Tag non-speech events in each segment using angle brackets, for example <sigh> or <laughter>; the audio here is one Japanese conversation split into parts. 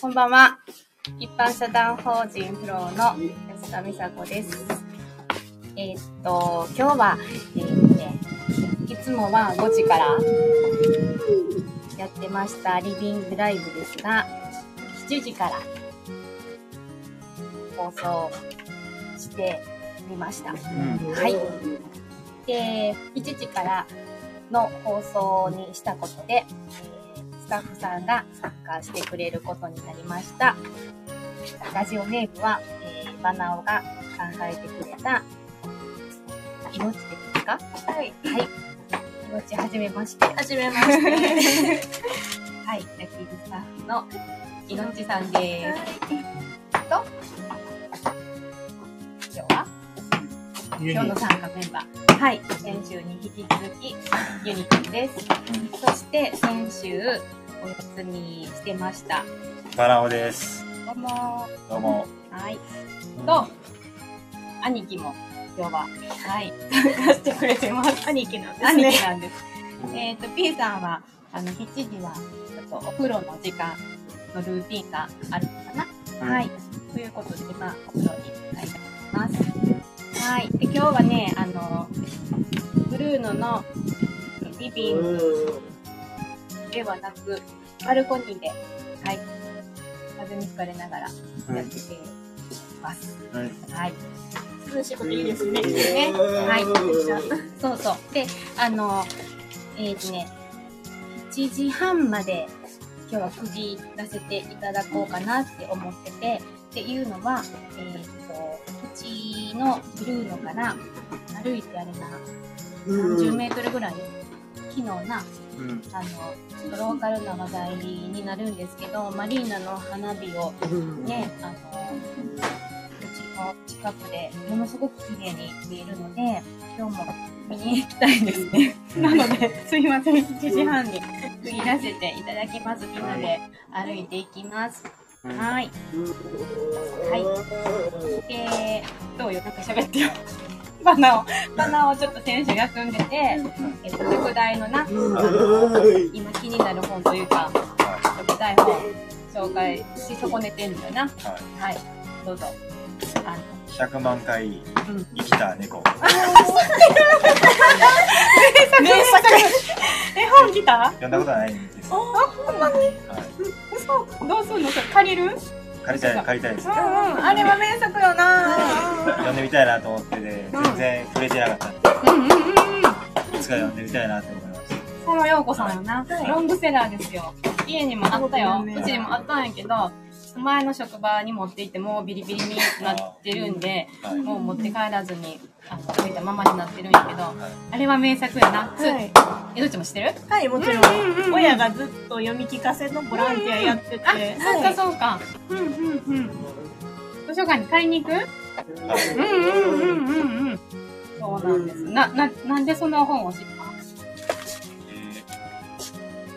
こんばんは。一般社団法人フローの安田美佐子です。えーっと、今日は、えーね、いつもは5時からやってましたリビングライブですが、7時から放送してみました。はい。で、1時からの放送にしたことで、えタッフさんが参加してくれることになりました。ラジオネームは、えー、バナオが考えてくれた、命ですか？はい。はい。命はじめまして。はじめまして。はい。ラッキースタッフの命さんです。と、今日は今日の参加メンバー。はい。先週に引き続き、ユニくんです。そして、先週、お休みしてました。バラオです。どうもどうも。はい。と、兄貴も今日は、はい、参加してくれてます。兄貴なんです、兄貴なんです。えっ、と、P さんは、あの、7時は、ちょっとお風呂の時間のルーティンがあるのかな、はい。ということで、今、お風呂に入ってます。はい。で、今日はね、あの、ブルーノのリビングではなく、バルコニーで、はい、風に吹かれながらやってます。はい。はい。涼しくていいですね。ね。はい。そうそう。で、あの、えっ、とね、7時半まで今日は区切らせていただこうかなって思ってて、っていうのは、えっ、と、うちのブルーノから歩いてあれな、30メートルぐらい、昨日な、うん。あの、ローカルな話題になるんですけど、マリーナの花火をね、あの、うちの近くでものすごく綺麗に見えるので、今日も見に行きたいですね。なので、すいません、7時半に区切らせていただきます。みんなで歩いていきます。はい。はい。で、どうよ、なんか喋ってよ。バナを、バナをちょっと先週休んでて、えっと、宿題のな、あの、今気になる本というか、読みたい本、紹介し損ねてんのよな。はい。はい、どうぞ。あの、100万回うん。生きた猫。名作絵本来た？読んだことないんですよ。ほんまに？はい。嘘どうすんの？それ借りる？うん借りたい、借りたいです。うん。あれは名作よな <laughs> 読んでみたいなと思ってて、全然触れてなかったうんうんうんうん。いつか読んでみたいなと思いました。佐野陽子さんよな。ロングセラーですよ。家にもあったよ。うちにもあったんやけど、前の職場に持って行ってもうビリビリになってるんで、はい。もう持って帰らずに、あの、置いたままになってるんやけど、はい。あれは名作やな。つはい。えどっちも知ってる？はい、もちろうんうんうんん。親がずっと読み聞かせのボランティアやってて。あ、そうかはいそうか。うんうんうん。図書館に買いに行く？はいうんうんうんうんうん。そうなんです。な、な、なんでその本を知ったえ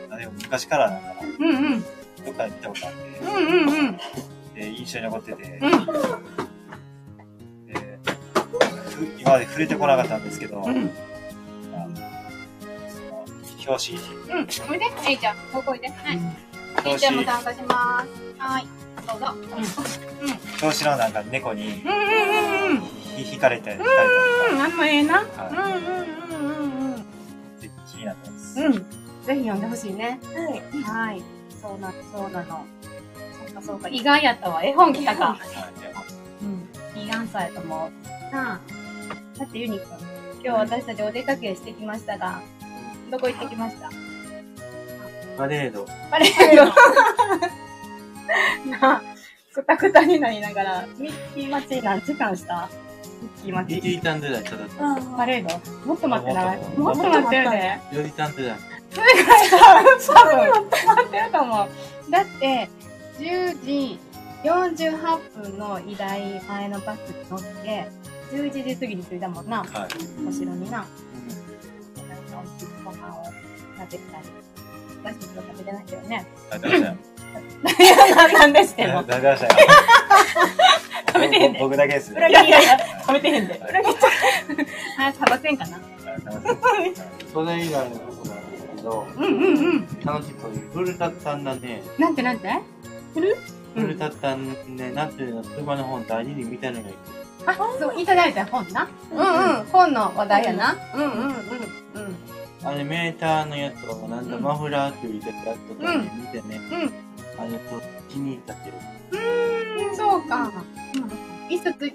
ーあでも昔からなんかな、うんうん。どったことあっうんうんうん。て、で、印象に残ってて、うん。でふ今まで触れてこなかったんですけど、うん。まあその表紙、うん。おいで、えいちゃん、ここおいで。はい。えい表ちゃんも紙、参加します。はい。どうぞ。表紙のなんか猫にうん。うんうんうんうん。ひ引かれて、引かれうん、あんまええな。うんうんうんうんうん。はい、で気になってます。うん。ぜひ読んでほしいね。はい。はい。そうな、そうなの。そうかそうか。意外やったわ。絵本来たか。うん。いいアンサーやと思う。なあ。だってユニくん、今日私たちお出かけしてきましたが、どこ行ってきました？パレード。パレード。<laughs> なあ、くたくたになりながら、ミッキー待ち何時間した？ミッキー待ち。1時間ぐらいちょっと、パレード？もっと待ってないもっともっと待ってるね。4時間ぐらい。それぐらい多分、待ってると思う。だって、10時48分の依頼前のバスに乗って、11時過ぎに着いたもんな、はい。お城にな。なんか、ご飯を食べたり。私たちは食べてないけどね。食べてましたよ。なんでしても食。べてましたよ。食べてへんで僕だけです。いやいやいや、食べてへんで。はい裏切っちゃう。<laughs> あ、食べせ <laughs> んかな。それ以外のことなんですけど、うんうんうん。楽しそういう、古田さんがね、なんてなんて？古？かったんで、なんていうの、車の本大事に見たのがいい。あ、そう、いただいた本な？うんうん。本の話題やな？うんうんうん。うん。あれ、メーターのやつを、なんだ、うんマフラーっていうやつとかで見てね、うん。あれ、と気に入ったっていう。うん、そうか。うん。一冊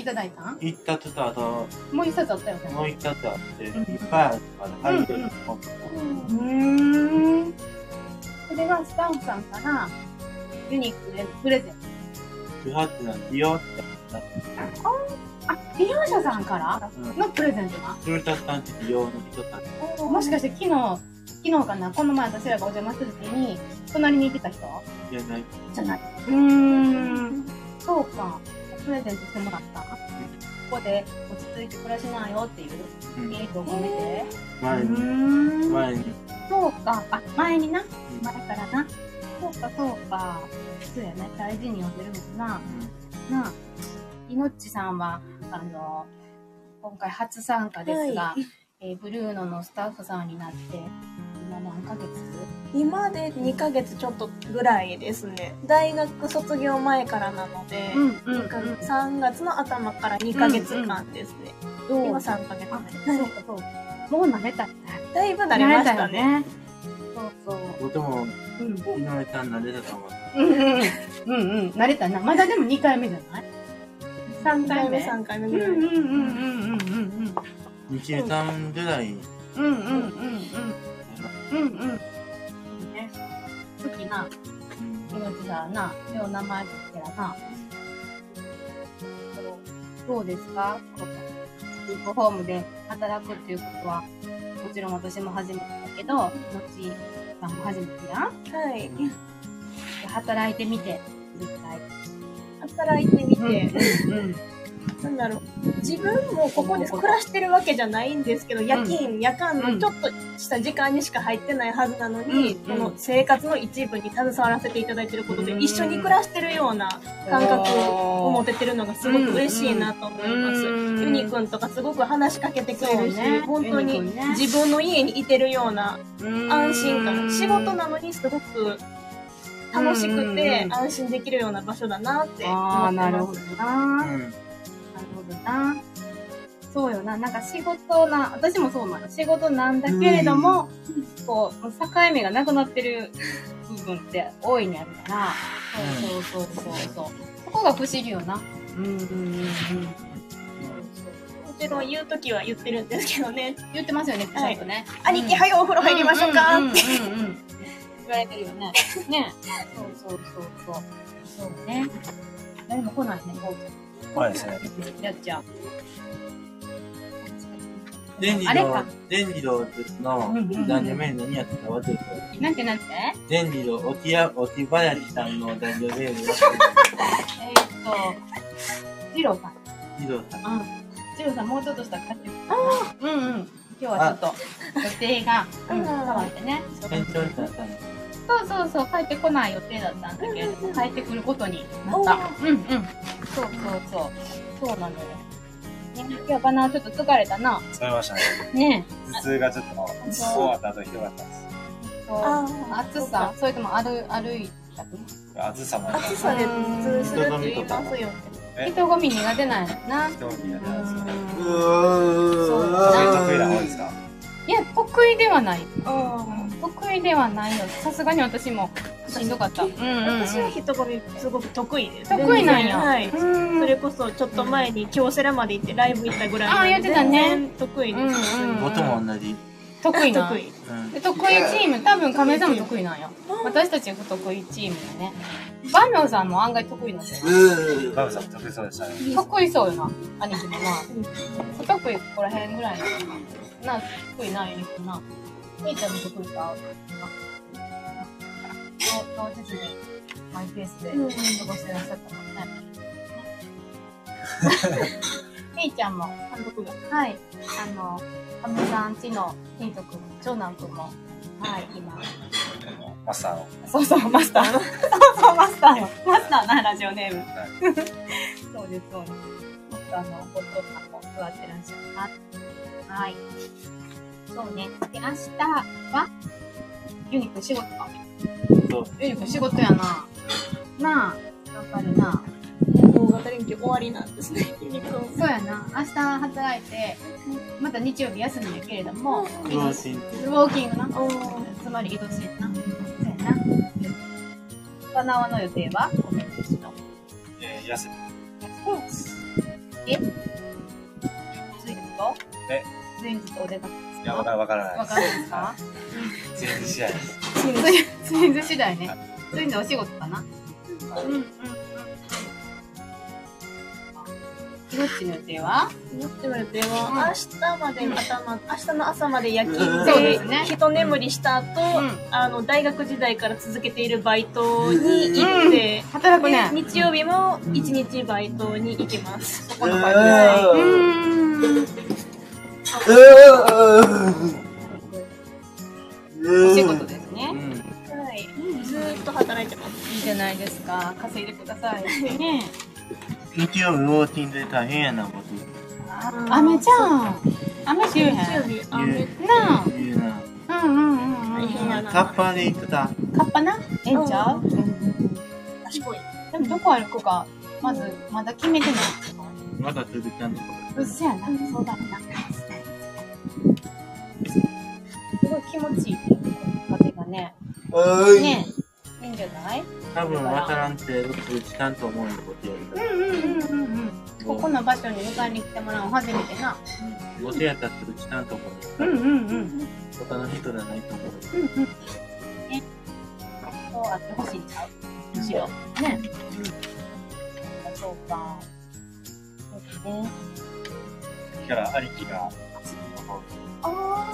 いただいたん？一冊と、あと、もう一冊あったよね。もう一冊あって、いっぱいあるから、ハリウッドの本と。それはスタッフさん。から、ユニークでプレゼント。不発ってなん。て、いいよってなって。あ、利用者さん。からうん。のプレゼントな。古田さん。って美容の人たち。もしかして昨日、昨日かなこの前私らがお邪魔した時に、隣にいてた人じゃない。じゃない。うーん。そうか。プレゼントしてもらった。ここで落ち着いて暮らしなよっていううん映像を見て。う前に。前に。そうか。あ、前にな。うん前からな。そうか、そうか。そうやね。大事に読んでるもんな。なあ。いのっちさんは、あの、今回初参加ですが、はえーブルーノのスタッフさんになって、今何ヶ月今で2ヶ月ちょっとぐらいですね。大学卒業前からなので、ん、う二ヶ月3月の頭から2ヶ月間ですね。どう今3ヶ月そうか、そうか。もう慣れたね。だいぶ慣れました慣れたよね。。そうそう。僕も、うん。井上さんなんでだと思う。うんうん。うんうん。慣れたな。まだでも2回目じゃない ?3 2回目、回目。3回目うんぐらい。うんうんうんうんうん日江さんぐらい、うん。うんうんうんうん。うんな、だな。で、お名前つけやな。どうですか？グループホームで働くっていうことは、もちろん私も初めてだけど、のちさんも初めてやんはい。で働いてみて、実際。働いてみて、うん。なんだろう。自分もここで暮らしてるわけじゃないんですけど、夜勤、夜間のちょっとした時間にしか入ってないはずなのに、うんこの生活の一部に携わらせていただいてることで、一緒に暮らしてるような感覚を持ててるのがすごく嬉しいなと思います。うん。ユニくんとかすごく話しかけてくれるし、ね。本当に自分の家にいてるような安心感、仕事なのにすごく楽しくてうん。安心できるような場所だなって思ってなるほどます。な。なるうん。ほどな。そうよな。なんか仕事な、私もそうなの。仕事なんだけれども、こう、境目がなくなってる部分って大いにあるから、そうそうそうそうそう。そこが不思議よな。うんうんうんうん。もちろん言うときは言ってるんですけどね。言ってますよね、ちゃんとね。兄貴、早うお風呂入りましょうかって。うんうんうんうん言われてるよね。ね。そうそうそうそう。そうね。誰も来ないね、こう怖いですね。やっちゃう。デンリあれかド、デンリドのうんうんうん男女名何やってたか忘れた。なんてなんてデンリド、おきや、おきばやりさんの男女名何？えーっと、ジローさん。リドさん。うん。ジローさん、もうちょっとしたら帰ってくるかな。うんうん。今日はちょっと予定が、うん、変わってね。店長になったんです。そうそうそう、帰ってこない予定だったんだけれども、帰ってくることになった。うんうん。そうそうそう。そうなのよ。ね、今日バナーちょっと疲れたな。疲れましたね。ね頭痛がちょっと、終わった後ひどかったです。え。そう暑さ、それとも歩歩いたく暑さも暑さで頭痛するって言いますよ。え？人混み苦手なんやな。人にやったんですよ。うん得意な方ですか？いや、得意ではない。あ得意ではないよ。さすがに私もしんどかった。うんうん、私は人混みすごく得意です。得意なんや。はい。うんそれこそちょっと前に京セラまで行ってライブ行ったぐらいなんであ言ってたね得意です。うんうん僕も同じ。得意な。得意。うん。で得意チーム、多分亀井さんも得意なんよ。私たち不得意チームだね。バンミョンさんも案外得意なんだよ。バブさん得意そうでしたね。得意そうよな、兄貴もな。不得意ここら辺ぐらいのな。得意ないよな。みーちゃんも得意か当日にマイペースで過ごしてらっしゃったもんね。みーちゃんも、監督が。はい、あの、亀井さんちの親族の長男くんも、はい、今、マスターの。そうそう、マスターの。そうそう、マスターよ。マスターな、ラジオネーム。そうです、そうです。マスターのご父さんも座ってらっしゃいます。はい。そうね。で、明日は、ユニくん仕事か。そう。ユニくん仕事やな。なあ、頑張るな。大型連休終わりなんですね、ユニコーン。そうやな。明日働いて、また日曜日休みやけれども、ウォーキングな。つまり移動してんな。そうやな。バナワの予定は？コメントしろ。えー、休み。え？ツインズとえ？ツインズとお出かけいや、かわからわからないわかるんですか？全然試合です。ツインツインズ次第ね。ツインズお仕事かな？うんうんうん。ひろっちの予定は？持ってる予定は、明日まで頭、明日の朝まで夜勤うんそうでね一眠りした後、うんあの、大学時代から続けているバイトに行って、働くね。で日曜日も一日バイトに行きます。このバイト。お仕事ですね。はい。ずーっと働いてます。いいじゃないですか？稼いでください。ね日曜日ウォーキングで大変やな、僕。雨じゃん。雨しゅうへん。日曜日、雨。な言うな。あ。うんうんうんうん。カッパで行くた。カッパな？ええんちゃう？賢い。でもどこ歩くか、まず、まだ決めてない。まだ続きなんだうっせやな。そうだな。すごい気持ちいい。風がね。ねいいんじゃない？多分渡らんってどっち時間と思うよことやるから。うんうんうんうんうん。ここの場所に迎えに来てもらうの初めてな。ご手やったら時間と思うよ。うんうんうん。他の人じゃないと思うよ。うんうん。ね。そうあってほしいんちゃう？むしろ。ね。うん。そうか。そうね。から兄貴が、あ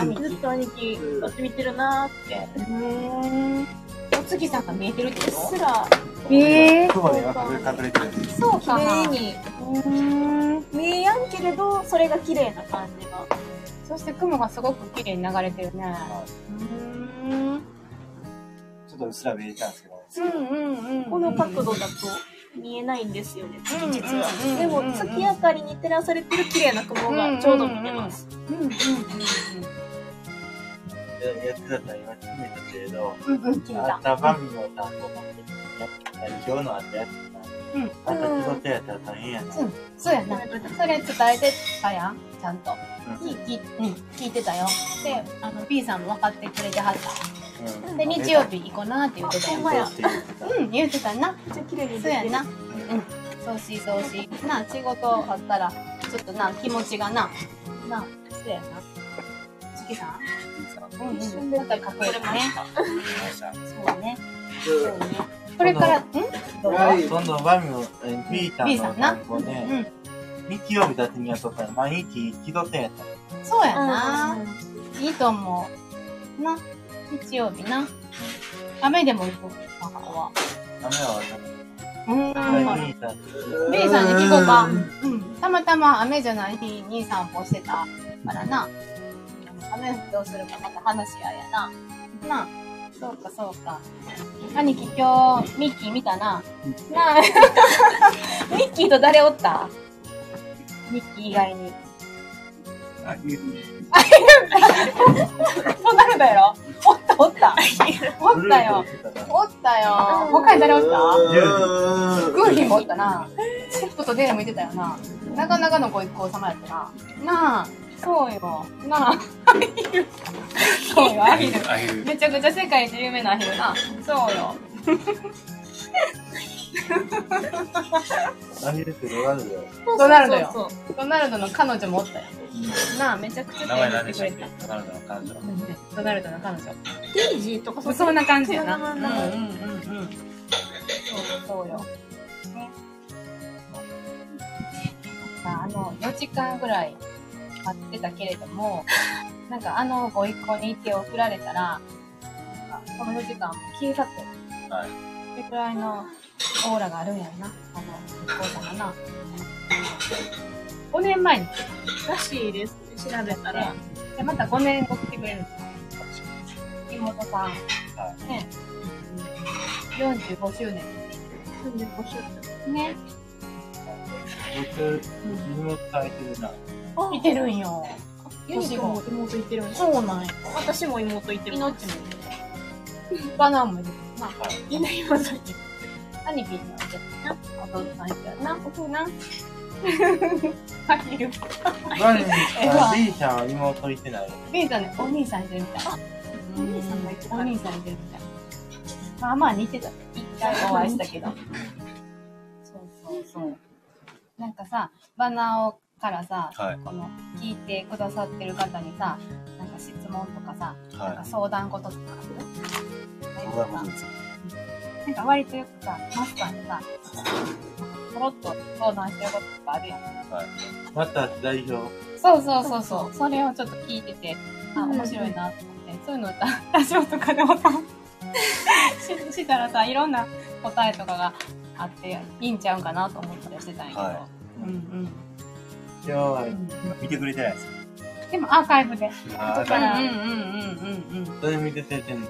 兄ー、貴ずっと兄貴、やってみてるなーって。うーん。お月さんが見えてるってうっこすら、とええ雲で隠れてる。そう綺かな。麗にうーん。見えやんけれど、それが綺麗な感じが。そして雲がすごく綺麗に流れてるね。うーん。ちょっとうっすら見えたんですけど、うんうんうん。この角度だと見えないんですよね、うん実はうんうん。でも、月明かりに照らされてる綺麗な雲がちょうど見てます。うんうんうん。やってたら今決めたけれど、うん。うんうん、聞いた。あった番組の担当がやったり、今日の後やってた。うんあと仕事やったら大変やな。うんそうやな。それ伝えてたやん、ちゃんと。うん、聞いてたよ。で、あの、P さんも分かってくれてはった。うんで、日曜日行こうなって言ってたやそうん、言ってたな。めっちゃ綺麗にそうやな。ううん。そうし、そうし。な、仕事あったら、ちょっとな、気持ちがな。な、そうやな。月さんうんうん。また隠れるね。ました。そうね。そうね。これから、ん？どうぞ。今度番組のえーピーターのさんな。担当ね、うん。日曜日だってにやっとったら毎日気取ってんやった。そうやな。いいと思う。な、日曜日な。雨でも行こうか、は。ダメはうん。ダメ。イさんに聞こうか。うん。たまたま雨じゃない日に散歩してたからな。雨どうするかまた話し合いやな。なあ。そうか、そうか。兄貴今日、ミッキー見たな。なあ。<laughs> ミッキーと誰おった？ミッキー以外に。そうなるだよ。おった、おった。おったよ。おったよ。他に誰おった？グーフィーもおったな。セップとデーもいてたよな。なかなかのご一行様やったな。なあ、そうよ。なあ、アヒル。そうよ、アヒル。アヒル。めちゃくちゃ世界一有名なアヒルな。そうよ。アヒルってドナルドよ。ドナルドよそうそうドナルドの彼女もおったよ。なあ、めちゃくちゃ名前何でしたってけドナルドの彼女。ドナルドの彼女。そう。デイジーとかそんな感じやな。そうんんうんなうんうん。そうそうよ。ね。さあ、あの、4時間ぐらい待ってたけれども、<laughs> なんかあのご一行に手を振られたら、この4時間も消え去って、はい。それくらいのオーラがあるんやろな、あの一行さんがな。5年前に来てらしいですね、調べたら。で、また5年後来てくれるんですよ。妹さん。はね。45周年。35周ね。僕、妹書いてるな。年。見てるんよ。ユニコも妹いてるんそうなんよ。私も妹いてる。命もいてる。バナーもいてる。な。いない山崎。兄貴にはちょっとな、お父さんな、お父。何にさ、B ちゃんは妹いてない。ビートね、お兄さんいてるみたい。お兄さんが一番お兄さんいてるみたい。まあまあ似てた。一回お会いしたけど。そうそうそう。なんかさ、バナオからさ、はい。この聞いてくださってる方にさ、なんか質問とかさ、なんかは相談事とかあるなんか割とよくさ、マスターにさ、ポロッと相談してることとかあるやん。また代表？そうそうそうそう。それをちょっと聞いてて、あ、面白いなと思って、そういうのララジオとかでもさ、ししたらさ、いろんな答えとかがあって、いいんちゃうんかなと思ったりしてたんやけど。はうんうん。うん見てくれてないです。でもアーカイブで。あーうんうんうんうんうん。どれ見てててんの？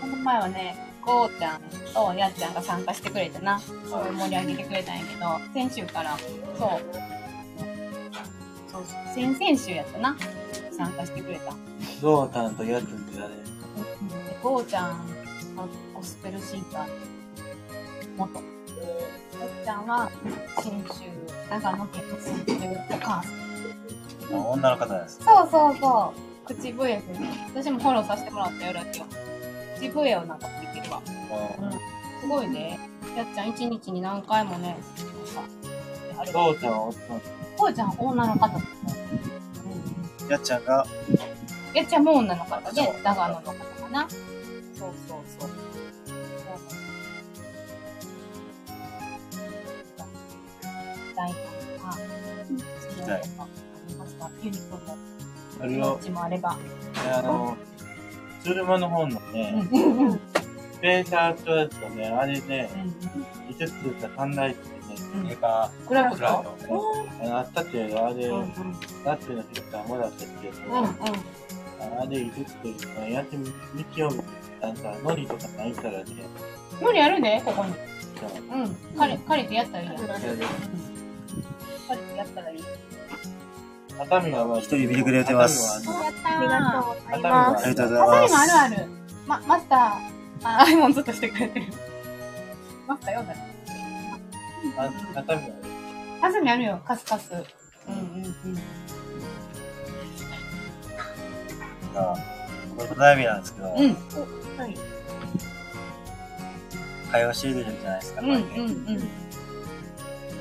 この前はね、こうちゃんとやっちゃんが参加してくれてな、すごい盛り上げてくれたんやけど、先週から、そう、そう先々週やったな、参加してくれた。ゾウタンとヤツって誰で、こうちゃんはゴスペルシンガー、元。やっちゃんは先週、長野県に住んでるお母さん。女の方です。そうそうそう、口笛でね、私もフォローさせてもらったよ、ラジオ。口笛をなんか吹いてるわ。すごいね。やっちゃん一日に何回もね、なんか、あれゾウちゃんこうちゃんは女の方だうん。やっちゃんが、やっちゃんも女の方で、長野の方かな。きたいとかありますか？ユニコも、あれをどっちもあれば。あの、車の本のうんね。<laughs> スペーサーとやつとね、あれね、一つ作った三大ってね、メーカクラクラトフト。あったっていうのあれ、うんうん。ラップのフィルターもらったっていううんうん。あれ、いくつというか、やってみ、日曜日なんか、ノリとかないからね、無理あるで、ここに。うん。借り、借りてやったらいいやん。あ、借りてやったらいい。一人見てくれてます。ありがとうございまあす。りがとうございます。あるある。ま、マスター、あ、アイモンずっとしてくれてる。マスター読んだね。あのあ熱海は。ね、ハサミあるよ、カスカス。うんうんうん。あこれ悩みなんですけど、うん。は。い。会話してるじゃないですか、うんうんうん。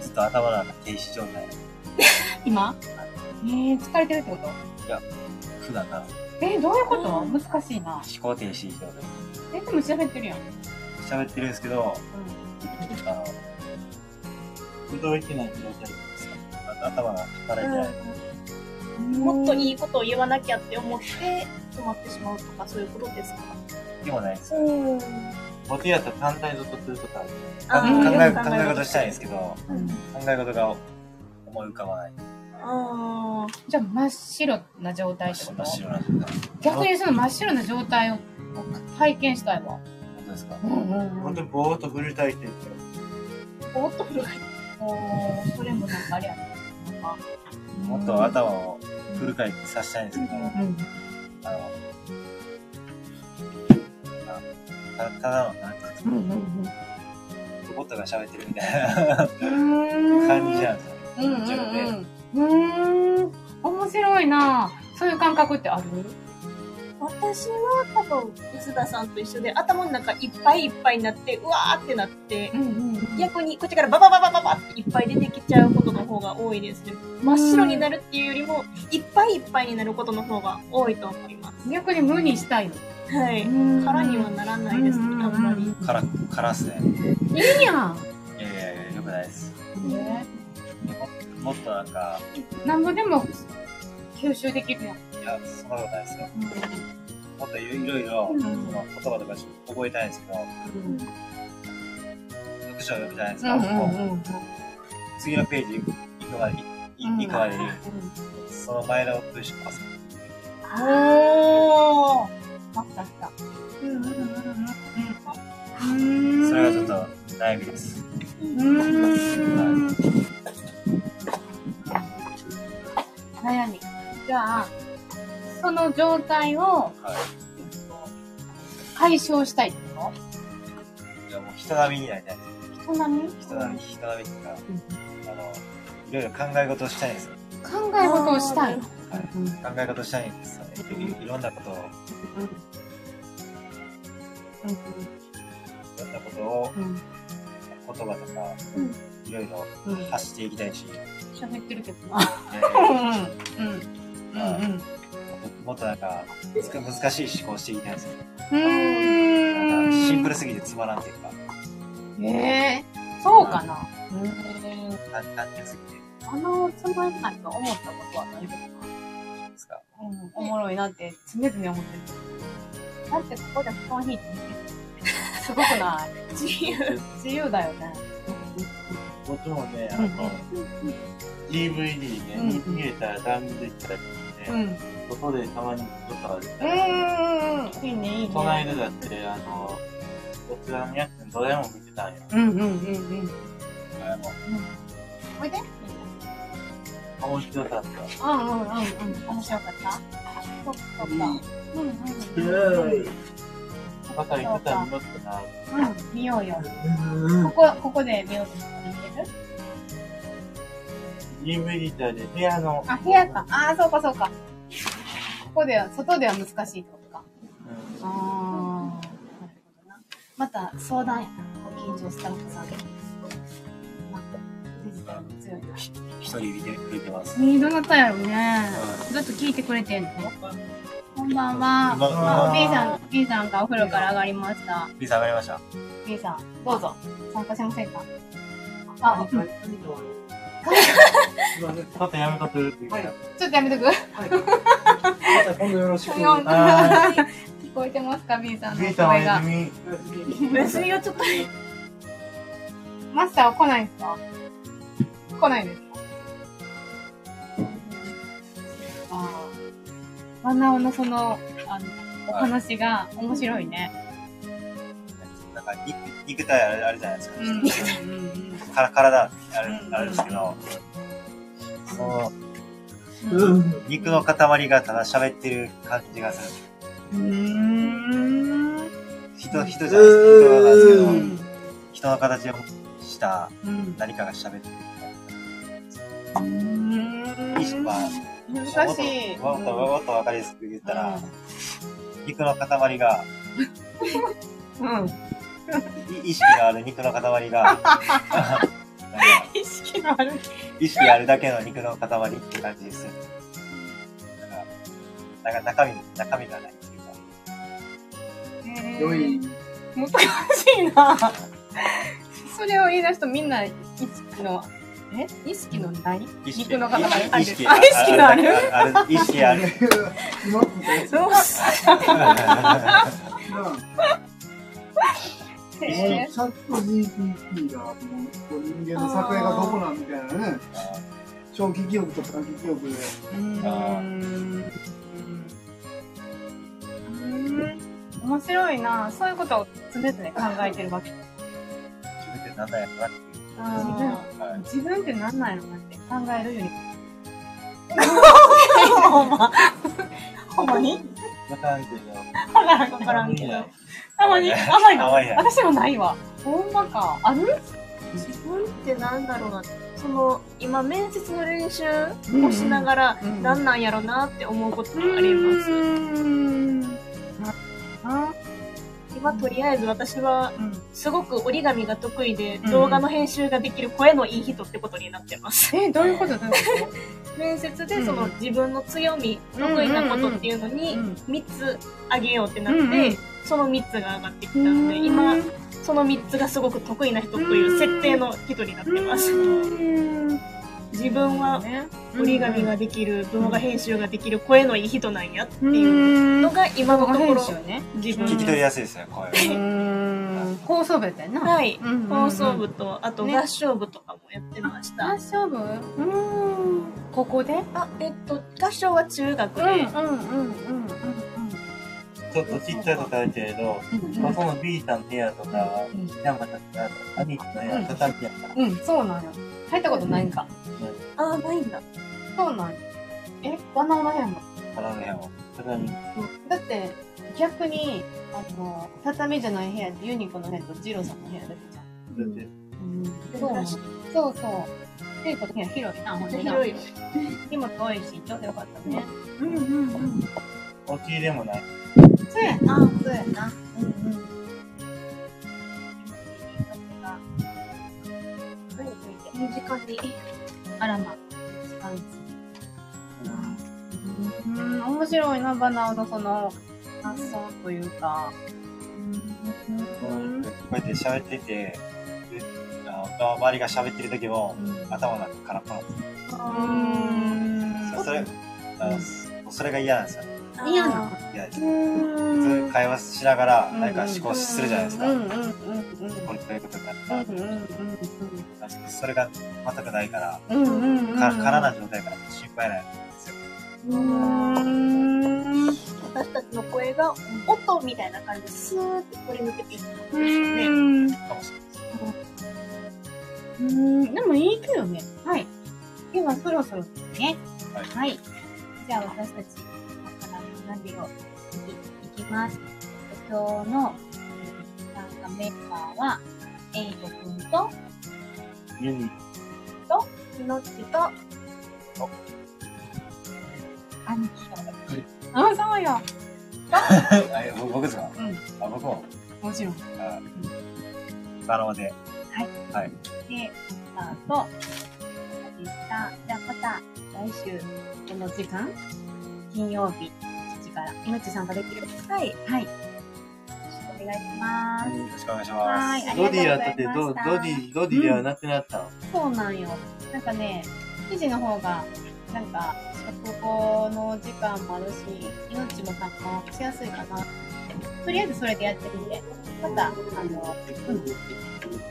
ずっと頭の中停止状態。今えー、疲れてるってこと？普段からえー、どういうこと？難しいな。思考停止状態。え、でも喋ってるやん。喋ってるんですけど、あの、動いてない状態。あ頭が働いてない。うん。もっといい。いことを言わなきゃって思って止まってしまうとかそういうことですか？でもないです。うん。僕やったら単体ずっとするとか。考うんえ、考え事したいんですけど、うん考え事が思い浮かばない。あじゃあ真っ白な状態ってこと？真っ白な状態。逆にその真っ白な状態を体験したいわ。本当ですか？うんうん本当にぼーっと振りたいってあ。ぼーっとおーそれもなんかあもっと頭をフル回転させたいんですけど、うん。あの、たただの、なんていうんですかうんうんロボットが喋ってるみたいなうん。感じなんですよね。うん。うんうん。うーん。面白いなそういう感覚ってある？私は多分、臼田さんと一緒で頭の中いっぱいいっぱいになって、うわーってなって、んうん逆にこっちからババババババっていっぱい出てきちゃうことの方が多いですね。真っ白になるっていうよりも、いっぱいいっぱいになることの方が多いと思います。逆に無にしたいの？はい。うん空にはならないですね、あんまり。から、からっすね。いいやん。いやいやいや、よくないです。ねもっとなんか、なんぼでも吸収できるやん。いや、そんなことないですよ。もっといろいろ、うんその言葉とか覚えたいんですけど、うん読書を読むじゃないですか。うんもううん次のページ行くまで。行くまでに、その前の文章をます。おー。あったあった。うんうんうんうん。それがちょっと悩みです。うーん。悩じゃあ、その状態をはい。解消したいってこや、もう人並みになりたいです。人並み？人並み、人並みっていうか、あの、いろいろ考え事をしたいんですよ。考え事をしたいの？はいうん考え事したいんですよね。いいろんなことを、いろんなことを、うん言葉とか、うんいろいろうん発していきたいし、喋ってるけどな。え <laughs> うん。うん。うん。ーもっとなん。か、むずか難しい思考していきたいん。ですよ。うん。シンプルすぎてつまらん。っていうか、ええそうかな。うん。単単純すぎてあのつまん。ないと思ったことはないけどな。ですか。うん。おもろいなって常々思ってる。だってここで布団引いて寝て。すごくない自由。自由だよね。僕もね、あうん。の、DVD ね、うん。逃げたらダンできたりうん。うん。ね、外でたまにちょっとあるうんうんうん。いいね、いいね。この間だって、あの、こちらのやつドラえもん見てたんよ。うんうんうんうん。あのおいで？面白かった。うんうんうんうん。面白かった？そっか。うんうんうんバカり方に乗ってな。うん。見ようよ。ここ、ここで見ようとしたら見れる？DVD で部屋の、あ、部屋か。ああ、そうかそうか。ここでは、外では難しいってことか。ああ、なるほどな。また相談やな。ご近所スタッフさんで。まデジタルも強いな。一人見てくれてます。えー、どなたやろね。ずっと聞いてくれてんの？こんばんは。B さん、B さんがお風呂から上がりました。B さん上がりました。B さん、どうぞ。参加しませんか？あ、うんちょっとやめとく？っていうか。ちょっとやめとく今度よろしく。聞こえてますか ?B さんの B さんお声がやす。み。別にはちょっと、マスターは来ないんですか？来ないですか？ああ。ワンナオのその、あの、お話が面白いね。なんか肉、肉体あるあるじゃないですか。うん。から体あるうんあるんですけど、そのうん。肉の塊がただ喋ってる感じがする。うーん。人、人じゃないです。人なんですけど、うん。人の形をしたうん。何かが喋ってる。うん意識は、難しい。もっと、もっとわかりやすく言ったら、う肉の塊が、ん。い <laughs> 意識のある肉の塊が、意識のある。意識あるだけの肉の塊って感じでする。なんか、なんか中身、中身がないっていうか。良い。難しいな。それを言い出すとみんな意識の、え？意識のない？意識肉の塊ある意識あ、意識のある？意識ある。今のやつどう <laughs> ャット GPT がもうこう人間の作画がどこなんみたいなね長期記憶と短期記憶でうーん。うん面白いな。そういうことを常々考えてるわけ。自分ってなんだよなって自分って何なんやろなって考えるより。ほんま。ほんまに？<laughs> わからんけど。わからんわからんけど。たまに？甘いの甘いな。私もないわ。ほんまか。ある？自分ってなんだろうな。その、今面接の練習をしながら、うんなんやろなって思うことがあります？うん。あ今とりあえず私は、うん。すごく折り紙が得意で、うん動画の編集ができる声のいい人ってことになってます。え、どういうこと？どういうこ面接でそのうん自分の強み、うん得意なことっていうのとにうん3つあげようってなって、うんうんその3つが上がってきたので、今、その3つがすごく得意な人という設定の人になってます。自分は折り紙ができる、動画編集ができる、声のいい人なんやっていうのが今のところね。自分聞き取りやすいですね、声。うん。放送部やったよな。はい。放送部と、あとね合唱部とかもやってました。合唱部？うん。ここで？あ、えっと、合唱は中学で、うんうんうんうんちょっとちっちゃいことあるけれど、うんまあ、その B さんの部屋とか、うん山田さんの兄貴の部屋、畳やった。うん。うん、そうなんや。入ったことないんか。あ、ないんだ。そうなんや。え、バナナ部屋も。鼻の部屋も。畳。だって、逆に、あの、畳じゃない部屋でユニコの部屋とジローさんの部屋だけじゃん。だって、うん。そうそうそう。ユニコの部屋広いな、ほんと。広い。荷物多いし、ちょうどよかったね。うんうんうん。大きいでもない。そうやな、そうやな。うんうん。いい時間に。あらま、時間です。うん、面白いな、バナーのその発想というか。うん。こうやって喋ってて、周りが喋ってる時も、頭の中空っぽなん。ですよ。うん。それ、それが嫌なん。ですよね。嫌なの嫌です。普通会話しながら何か思考するじゃないですか。うんうんうんうん。これどういうことになるか。うんうんうんそれが全くないから、うん。うんうんな状態から心配ないんですよ。うん。私たちの声が音みたいな感じでスーって取り抜けていくんですね。うもしれないです。うん。でもいいけどね。はい。ではそろそろですね。はいはい。じゃあ私たち、今から学びをいきます。今日のえー参加メンバーは、エイトくんと、ユニ、みのっちと、兄貴と。あ、そうよ。あ <laughs> 僕僕ですか？うん。あ、僕も。もちろん。あバローで。で、スタート。でした。じゃあまた来週、この時間、金曜日、7時から、命参加できるはい。はい。お願いします。よろしくお願いしはまい。ありドがとうございまディやってて、した。ドドディ、ドディではなくなったの。そうなんよ。なんかね、記事の方が、なんか、食後の時間もあるし、命も参加しやすいかな。とりあえずそれでやってみて、また、あの、うん、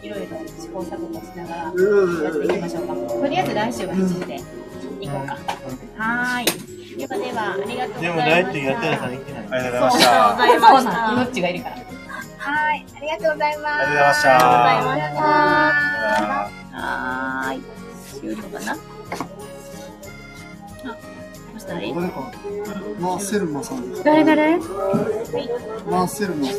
いろいろ試行錯誤しながらやっていきましょうか。とりあえず来週は7時で行こうか。はーい。ではでは、ありがとうございました。でも、大ってやったらさんいけない。す。ありがとうございました。そうなん、命がいるから。はーい。ありがとうございます。がとうございました？ありがとうございました？あはーい。終了かなあ、どうしたらい。い。誰か、マーセルマさん。誰誰マーセルマ。